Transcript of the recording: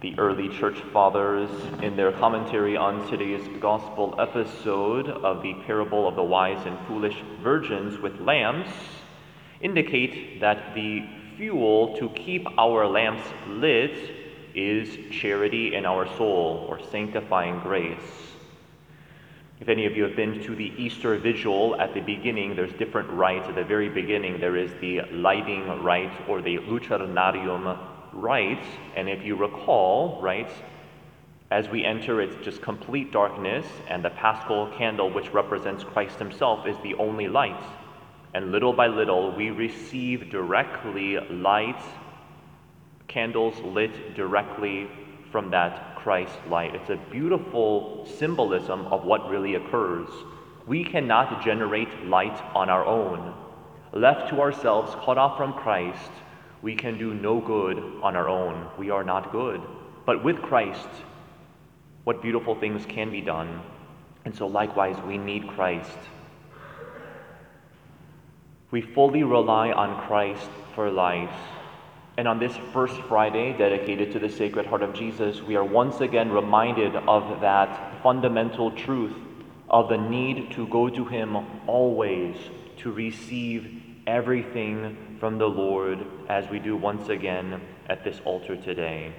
The early church fathers, in their commentary on today's gospel episode of the parable of the wise and foolish virgins with lamps, indicate that the fuel to keep our lamps lit is charity in our soul or sanctifying grace. If any of you have been to the Easter Vigil at the beginning, there's different rites. At the very beginning, there is the lighting rite or the lucernarium rite. And if you recall, right, as we enter, it's just complete darkness, and the paschal candle, which represents Christ Himself, is the only light. And little by little, we receive directly light, candles lit directly from that Christ light. It's a beautiful symbolism of what really occurs. We cannot generate light on our own. Left to ourselves, cut off from Christ, we can do no good on our own. We are not good. But with Christ, what beautiful things can be done. And so, likewise, we need Christ. We fully rely on Christ for life. And on this first Friday dedicated to the Sacred Heart of Jesus, we are once again reminded of that fundamental truth of the need to go to Him always to receive everything from the Lord as we do once again at this altar today.